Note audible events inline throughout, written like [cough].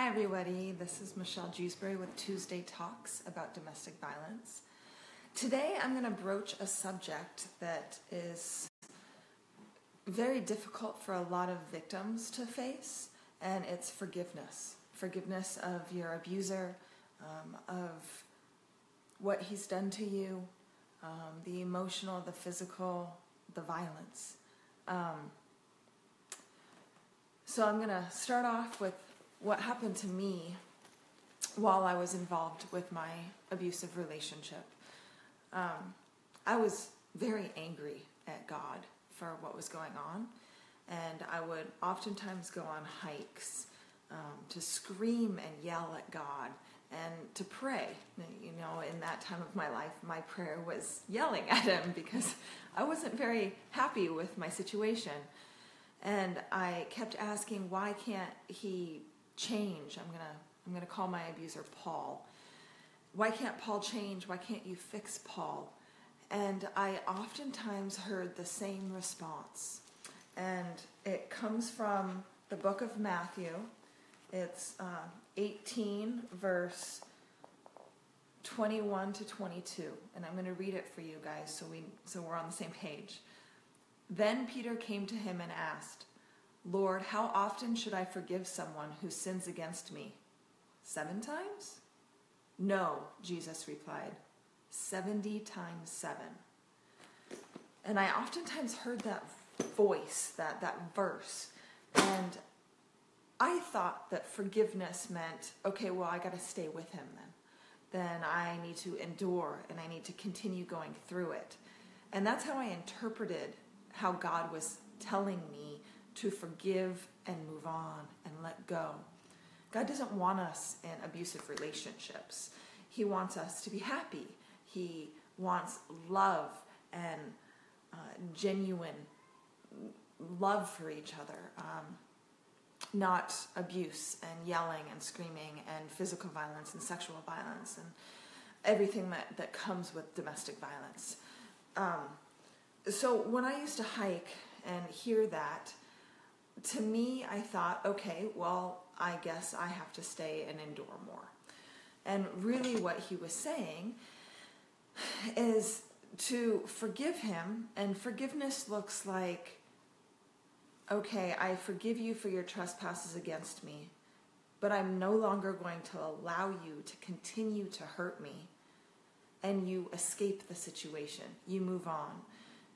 Hi, everybody. This is Michelle Jewsbury with Tuesday Talks about domestic violence. Today, I'm going to broach a subject that is very difficult for a lot of victims to face, and it's forgiveness. Forgiveness of your abuser, um, of what he's done to you, um, the emotional, the physical, the violence. Um, so, I'm going to start off with what happened to me while I was involved with my abusive relationship. Um, I was very angry at God for what was going on, and I would oftentimes go on hikes um, to scream and yell at God and to pray. You know, in that time of my life, my prayer was yelling at Him [laughs] because I wasn't very happy with my situation. And I kept asking, why can't He change. I'm gonna I'm gonna call my abuser Paul. Why can't Paul change? Why can't you fix Paul? And I oftentimes heard the same response. And it comes from the book of Matthew. It's uh, 18, verse 21 to 22. And I'm going to read it for you guys so, we, so we're on the same page. Then Peter came to him and asked, Lord, how often should I forgive someone who sins against me? Seven times? No, Jesus replied, 70 times seven. And I oftentimes heard that voice, that, that verse, and I thought that forgiveness meant, okay, well, I got to stay with him then. Then I need to endure and I need to continue going through it. And that's how I interpreted how God was telling me to forgive and move on and let go. God doesn't want us in abusive relationships. He wants us to be happy. He wants love and uh, genuine love for each other, um, not abuse and yelling and screaming and physical violence and sexual violence and everything that, that comes with domestic violence. Um, so when I used to hike and hear that, to me, I thought, okay, well, I guess I have to stay and endure more. And really, what he was saying is to forgive him, and forgiveness looks like, okay, I forgive you for your trespasses against me, but I'm no longer going to allow you to continue to hurt me. And you escape the situation, you move on.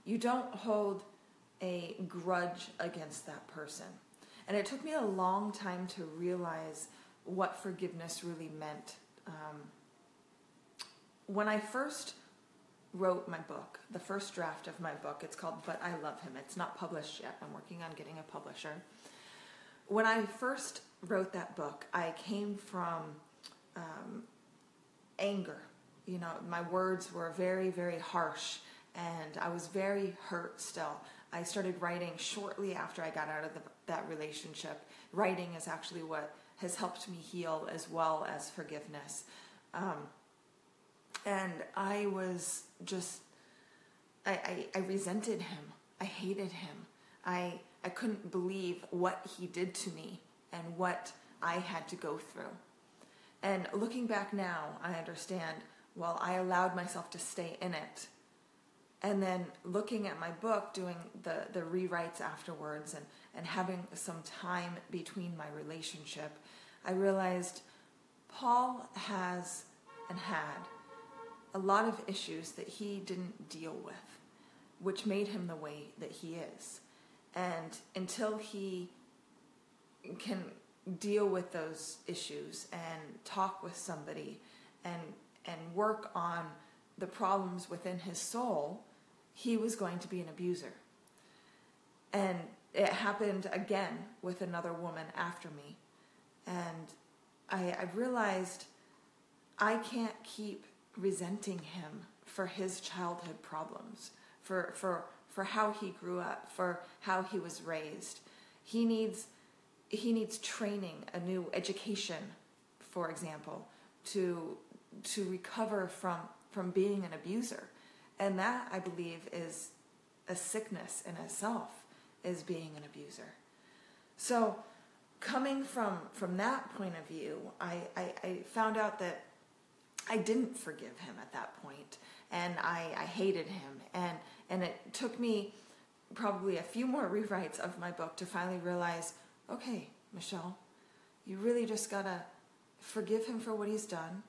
You don't hold a grudge against that person. And it took me a long time to realize what forgiveness really meant. Um, when I first wrote my book, the first draft of my book, it's called But I Love Him. It's not published yet. I'm working on getting a publisher. When I first wrote that book, I came from um, anger. You know, my words were very, very harsh, and I was very hurt still. I started writing shortly after I got out of the, that relationship. Writing is actually what has helped me heal as well as forgiveness. Um, and I was just, I, I, I resented him. I hated him. I, I couldn't believe what he did to me and what I had to go through. And looking back now, I understand, well, I allowed myself to stay in it and then looking at my book, doing the, the rewrites afterwards, and, and having some time between my relationship, I realized Paul has and had a lot of issues that he didn't deal with, which made him the way that he is. And until he can deal with those issues and talk with somebody and and work on the problems within his soul, he was going to be an abuser. And it happened again with another woman after me. And I, I realized I can't keep resenting him for his childhood problems, for, for, for how he grew up, for how he was raised. He needs, he needs training, a new education, for example, to, to recover from, from being an abuser. And that, I believe, is a sickness in itself, is being an abuser. So, coming from from that point of view, I, I, I found out that I didn't forgive him at that point, and I, I hated him, and and it took me probably a few more [laughs] rewrites of my book to finally realize, okay, Michelle, you really just gotta forgive him for what he's done,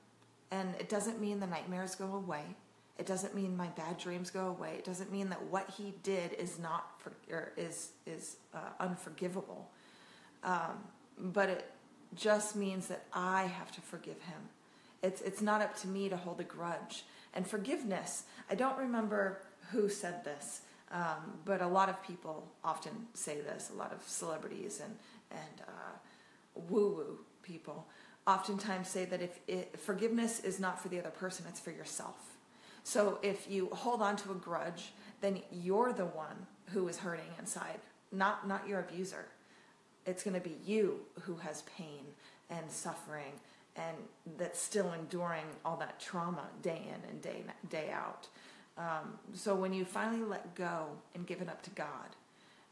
and it doesn't mean the nightmares go away. It doesn't mean my bad dreams go away. It doesn't mean that what he did is not for, or is is uh, unforgivable. Um, but it just means that I have to forgive him. It's it's not up to me to hold a grudge. And forgiveness. I don't remember who said this, um, but a lot of people often say this. A lot of celebrities and and uh, woo woo people oftentimes say that if it, forgiveness is not for the other person, it's for yourself. So if you hold on to a grudge, then you're the one who is hurting inside, not not your abuser. It's going to be you who has pain and suffering and that's still enduring all that trauma day in and day day out. Um, so when you finally let go and give it up to God,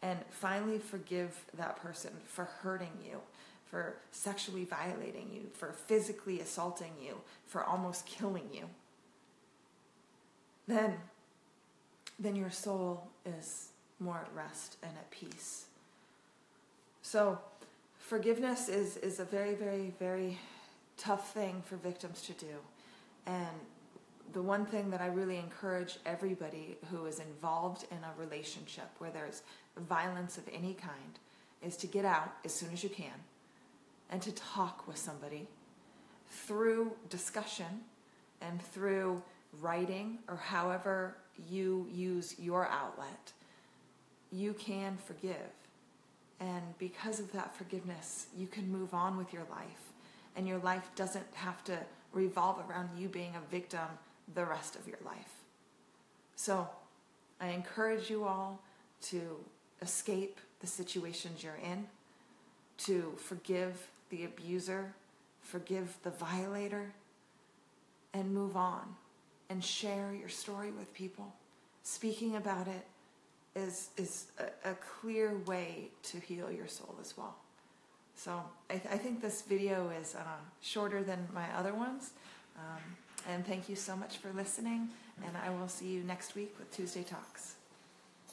and finally forgive that person for hurting you, for sexually violating you, for physically assaulting you, for almost killing you, then then your soul is more at rest and at peace. So forgiveness is, is a very, very, very tough thing for victims to do. And the one thing that I really encourage everybody who is involved in a relationship where there's violence of any kind is to get out as soon as you can and to talk with somebody through discussion and through writing or however you use your outlet, you can forgive. And because of that forgiveness, you can move on with your life. And your life doesn't have to revolve around you being a victim the rest of your life. So I encourage you all to escape the situations you're in, to forgive the abuser, forgive the violator, and move on and share your story with people. Speaking about it is, is a, a clear way to heal your soul as well. So I, th- I think this video is uh, shorter than my other ones. Um, and thank you so much for listening. And I will see you next week with Tuesday Talks.